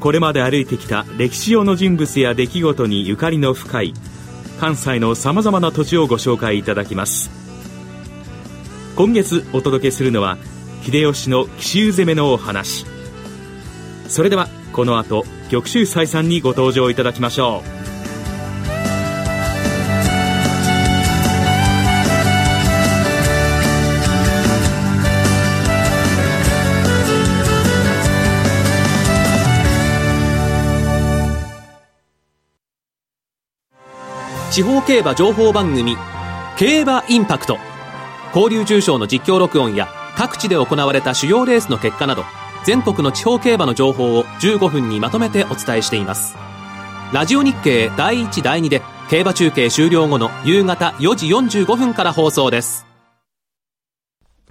これまで歩いてきた歴史上の人物や出来事にゆかりの深い関西のさまざまな土地をご紹介いただきます。今月お届けするのは秀吉の奇襲攻めのお話。それではこの後玉州斎さんにご登場いただきましょう。地方競馬情報番組競馬インパクト交流重賞の実況録音や各地で行われた主要レースの結果など全国の地方競馬の情報を15分にまとめてお伝えしていますラジオ日経第1第2で競馬中継終了後の夕方4時45分から放送です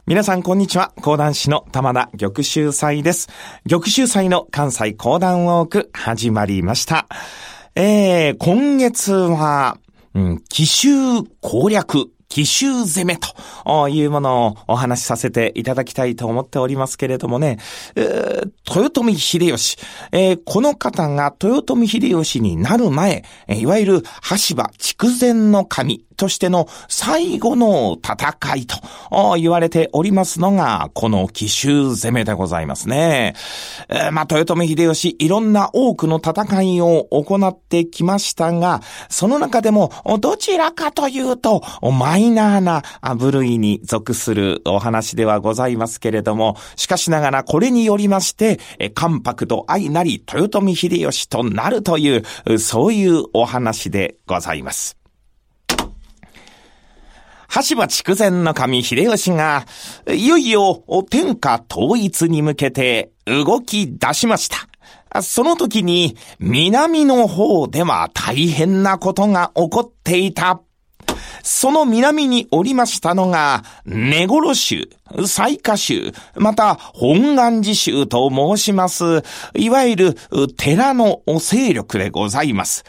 皆さん、こんにちは。講談師の玉田玉秀祭です。玉秀祭の関西講談ウォーク始まりました。えー、今月は、奇襲攻略奇襲攻めというものをお話しさせていただきたいと思っておりますけれどもね、えー、豊臣秀吉、えー、この方が豊臣秀吉になる前、いわゆる橋場筑前の神としての最後の戦いと言われておりますのが、この奇襲攻めでございますね。えー、まあ、豊臣秀吉、いろんな多くの戦いを行ってきましたが、その中でも、どちらかというと、マイナーな部類に属するお話ではございますけれども、しかしながらこれによりまして、関白と相なり豊臣秀吉となるという、そういうお話でございます。橋場筑前の神秀吉が、いよいよ天下統一に向けて動き出しました。その時に南の方では大変なことが起こっていた。その南におりましたのが、根頃州、西下州、また本願寺州と申します、いわゆる寺の勢力でございます。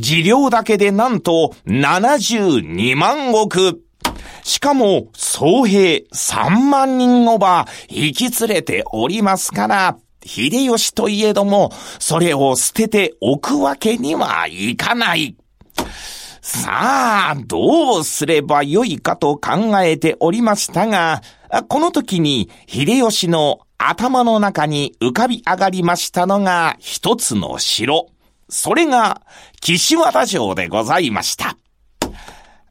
治療だけでなんと72万石。しかも、総兵3万人をば、引き連れておりますから、秀吉といえども、それを捨てておくわけにはいかない。さあ、どうすればよいかと考えておりましたが、この時に秀吉の頭の中に浮かび上がりましたのが一つの城。それが、岸和田城でございました。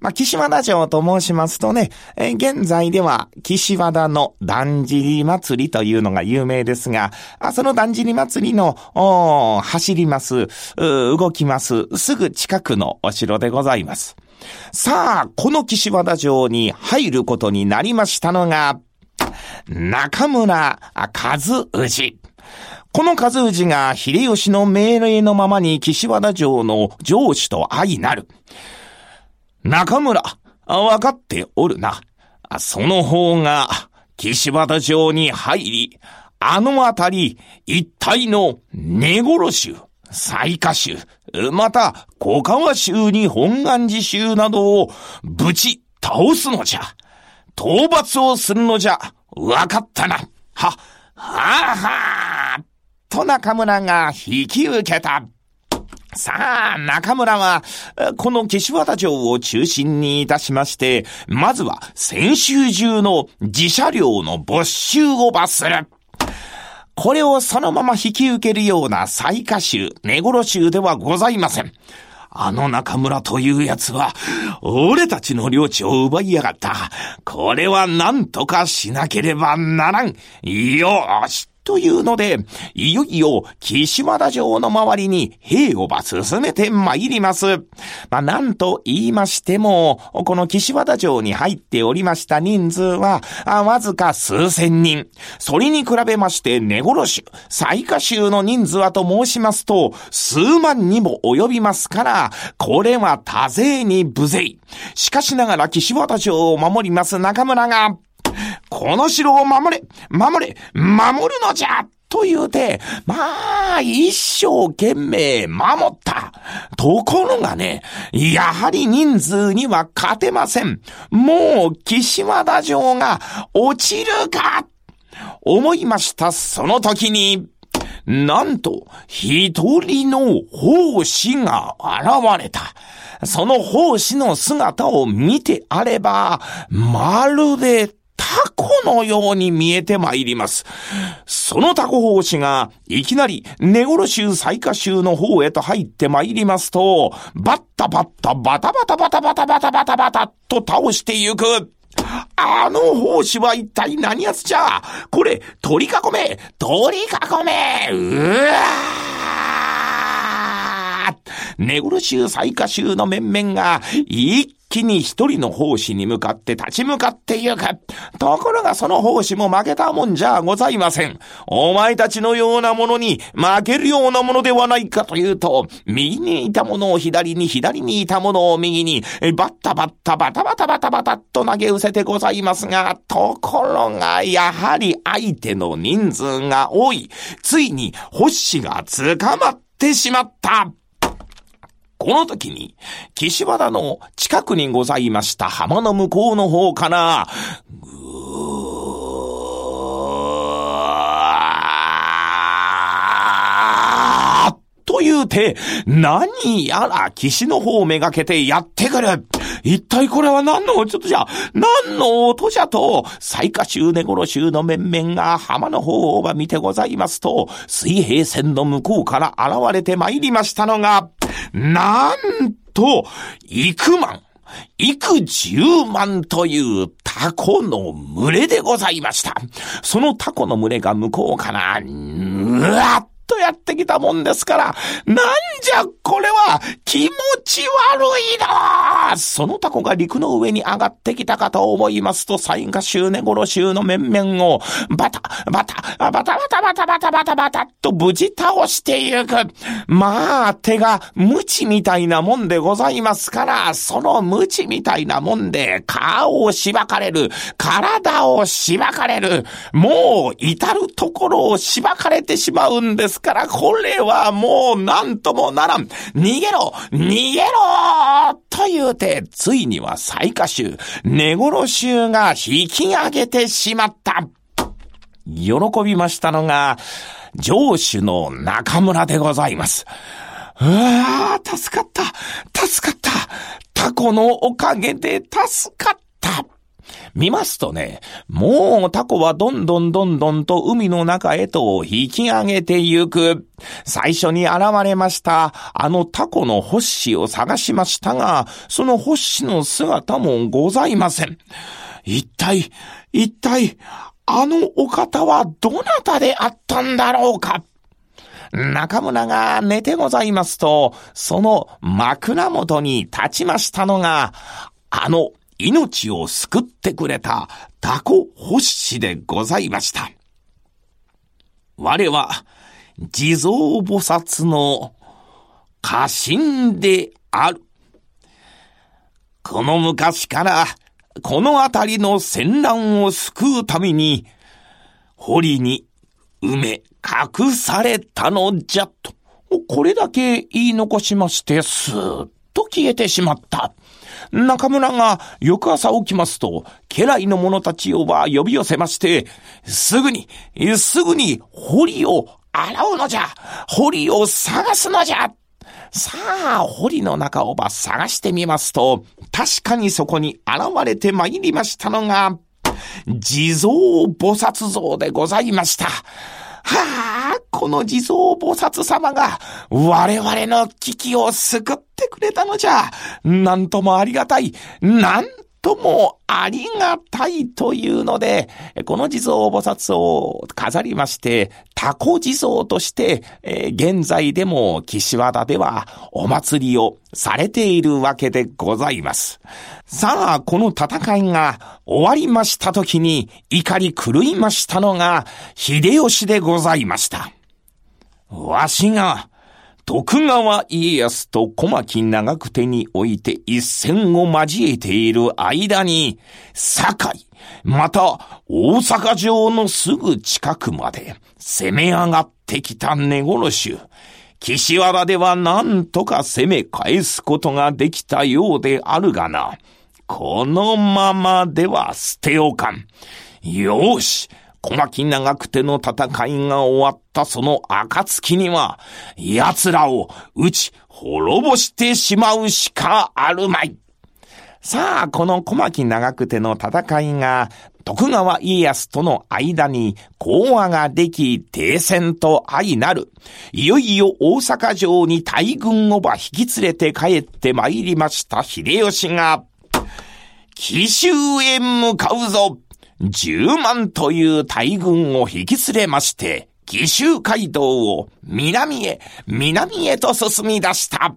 まあ、岸和田城と申しますとね、えー、現在では岸和田のだんじり祭りというのが有名ですが、あそのだんじり祭りの、走ります、動きます、すぐ近くのお城でございます。さあ、この岸和田城に入ることになりましたのが、中村和氏。この和氏が秀吉の命令のままに岸和田城の城主と相なる。中村、わかっておるな。その方が、岸和田城に入り、あのあたり、一帯の根殺州、西下州、また、小川州に本願寺州などを、ぶち倒すのじゃ。討伐をするのじゃ。わかったな。は、はあはあ、と中村が引き受けた。さあ、中村は、この岸和田城を中心にいたしまして、まずは先週中の自社領の没収を罰する。これをそのまま引き受けるような最下州、根頃州ではございません。あの中村という奴は、俺たちの領地を奪いやがった。これは何とかしなければならん。よし、というので、いよいよ岸和田城の周りに兵をば進めて参ります。まあ、なんと言いましても、この岸和田城に入っておりました人数は、わずか数千人。それに比べまして、根殺し、最下衆の人数はと申しますと、数万にも及びますから、これは多勢に無勢。しかしながら岸和田城を守ります中村が、この城を守れ守れ守るのじゃと言うて、まあ、一生懸命守った。ところがね、やはり人数には勝てません。もう、岸和田城が落ちるか思いました、その時に。なんと、一人の奉仕が現れた。その奉仕の姿を見てあれば、まるでのように見えてまいります。そのタコ法師が、いきなり、ネゴロ州最下州の方へと入ってまいりますと、バッタバッタバタバタバタバタバタバタバタと倒してゆく。あの奉仕は一体何やつじゃ？これ、取り囲め取り囲めうわーネゴロ州最下州の面々が一気に一人の奉仕に向かって立ち向かってゆく。ところがその奉仕も負けたもんじゃございません。お前たちのようなものに負けるようなものではないかというと、右にいたものを左に、左にいたものを右に、バッタバッタバタバタバタバタと投げ失せてございますが、ところがやはり相手の人数が多い。ついに星が捕まってしまった。この時に、岸和田の近くにございました浜の向こうの方から、ぐーというて、何やら岸の方をめがけてやってくる。一体これは何のちょっとじゃ、何の音じゃと、最下州根殺州の面々が浜の方を見てございますと、水平線の向こうから現れて参りましたのが、なんと、幾万、幾十万というタコの群れでございました。そのタコの群れが向こうから、うわっとやってきたもんですから、なんじゃこれは気持ち悪いな。そのタコが陸の上に上がってきたかと思いますと、サインがシューネゴロシューの面々を、バタ、バタ、バタバタバタバタバタバタと無事倒してゆく。まあ、手が無知みたいなもんでございますから、その無知みたいなもんで顔をしばかれる、体をしばかれる、もう至るところをしばかれてしまうんです。ですから、これはもうなんともならん。逃げろ逃げろと言うて、ついには最下衆、寝殺衆が引き上げてしまった。喜びましたのが、上主の中村でございます。うわあ、助かった助かったタコのおかげで助かった見ますとね、もうタコはどんどんどんどんと海の中へと引き上げてゆく。最初に現れました、あのタコのホッシを探しましたが、そのホッシの姿もございません。一体、一体、あのお方はどなたであったんだろうか？中村が寝てございますと、その枕元に立ちましたのが、あの命を救ってくれたタコホッシでございました。我は、地蔵菩薩の家臣である。この昔から、この辺りの戦乱を救うために、堀に埋め隠されたのじゃと。これだけ言い残しまして、スーッと消えてしまった。中村が翌朝起きますと、家来の者たちをば呼び寄せまして、すぐに、すぐに堀を洗うのじゃ堀を探すのじゃさあ、堀の中をば探してみますと、確かにそこに現れて参りましたのが、地蔵菩薩像でございました。はあ、この地蔵菩薩様が我々の危機を救ってくれたのじゃ。なんともありがたい。なんともありがたいというので、この地蔵菩薩を飾りまして、タコ地蔵として、えー、現在でも岸和田ではお祭りをされているわけでございます。さあ、この戦いが終わりました時に怒り狂いましたのが秀吉でございました。わしが徳川家康と小牧長久手において一戦を交えている間に、堺、また大阪城のすぐ近くまで攻め上がってきた根殺し。岸和田では何とか攻め返すことができたようであるがな。このままでは捨ておかん。よし小牧長久手の戦いが終わったその暁には、奴らを撃ち滅ぼしてしまうしかあるまい。さあ、この小牧長久手の戦いが、徳川家康との間に講和ができ停戦と相なる。いよいよ大阪城に大軍をば引き連れて帰って参りました秀吉が、奇襲へ向かうぞ10万という大軍を引き連れまして、奇襲街道を南へ、南へと進み出した。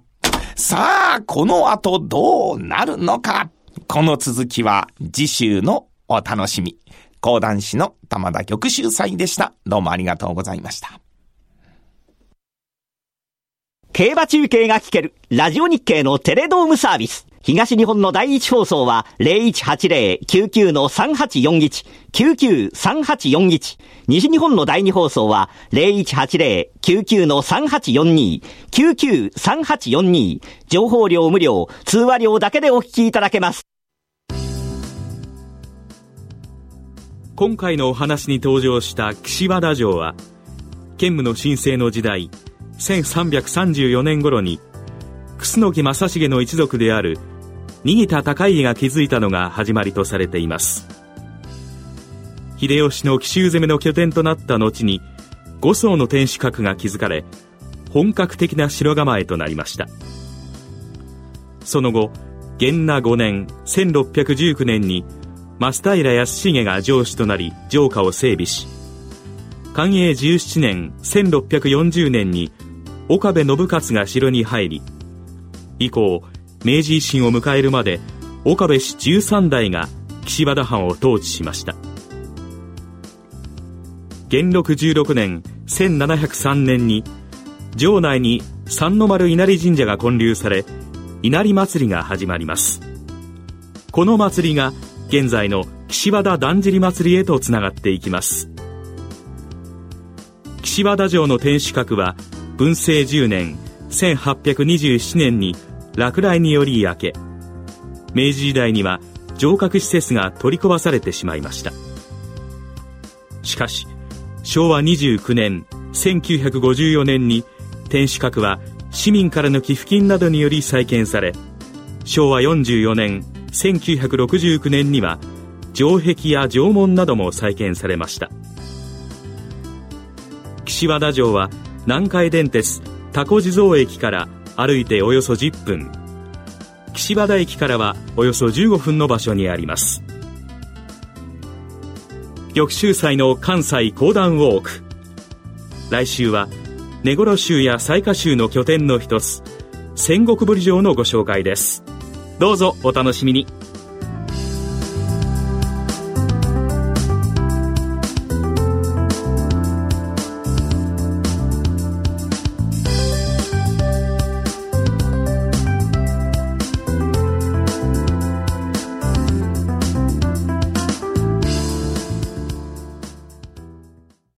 さあ、この後どうなるのか。この続きは次週のお楽しみ。講談師の玉田玉秀祭でした。どうもありがとうございました。競馬中継が聞けるラジオ日経のテレドームサービス。東日本の第一放送は0180-99-3841、99-3841。西日本の第二放送は0180-99-3842、99-3842。情報量無料、通話料だけでお聞きいただけます。今回のお話に登場した岸和田城は、兼務の申請の時代、1334年頃に楠木正成の一族である逃げた高家が築いたのが始まりとされています。秀吉の奇襲攻めの拠点となった後に五層の天守閣が築かれ本格的な城構えとなりました。その後元那5年1619年に増平康重が城主となり城下を整備し寛永17年1640年に岡部信勝が城に入り以降明治維新を迎えるまで岡部氏13代が岸和田藩を統治しました。元禄16年1703年に城内に三の丸稲荷神社が建立され稲荷祭りが始まります。この祭りが現在の岸和田だんじり祭りへとつながっていきます。岸和田城の天守閣は文政10年1827年に落雷により焼け明治時代には城郭施設が取り壊されてしまいました。しかし昭和29年1954年に天守閣は市民からの寄付金などにより再建され昭和44年1969年には城壁や城門なども再建されました。岸和田城は南海電鉄多古地蔵駅から歩いておよそ10分。岸和田駅からはおよそ15分の場所にあります。玉州祭の関西講談ウォーク。来週は根室州や雑賀州の拠点の一つ戦国ぶり城のご紹介です。どうぞお楽しみに。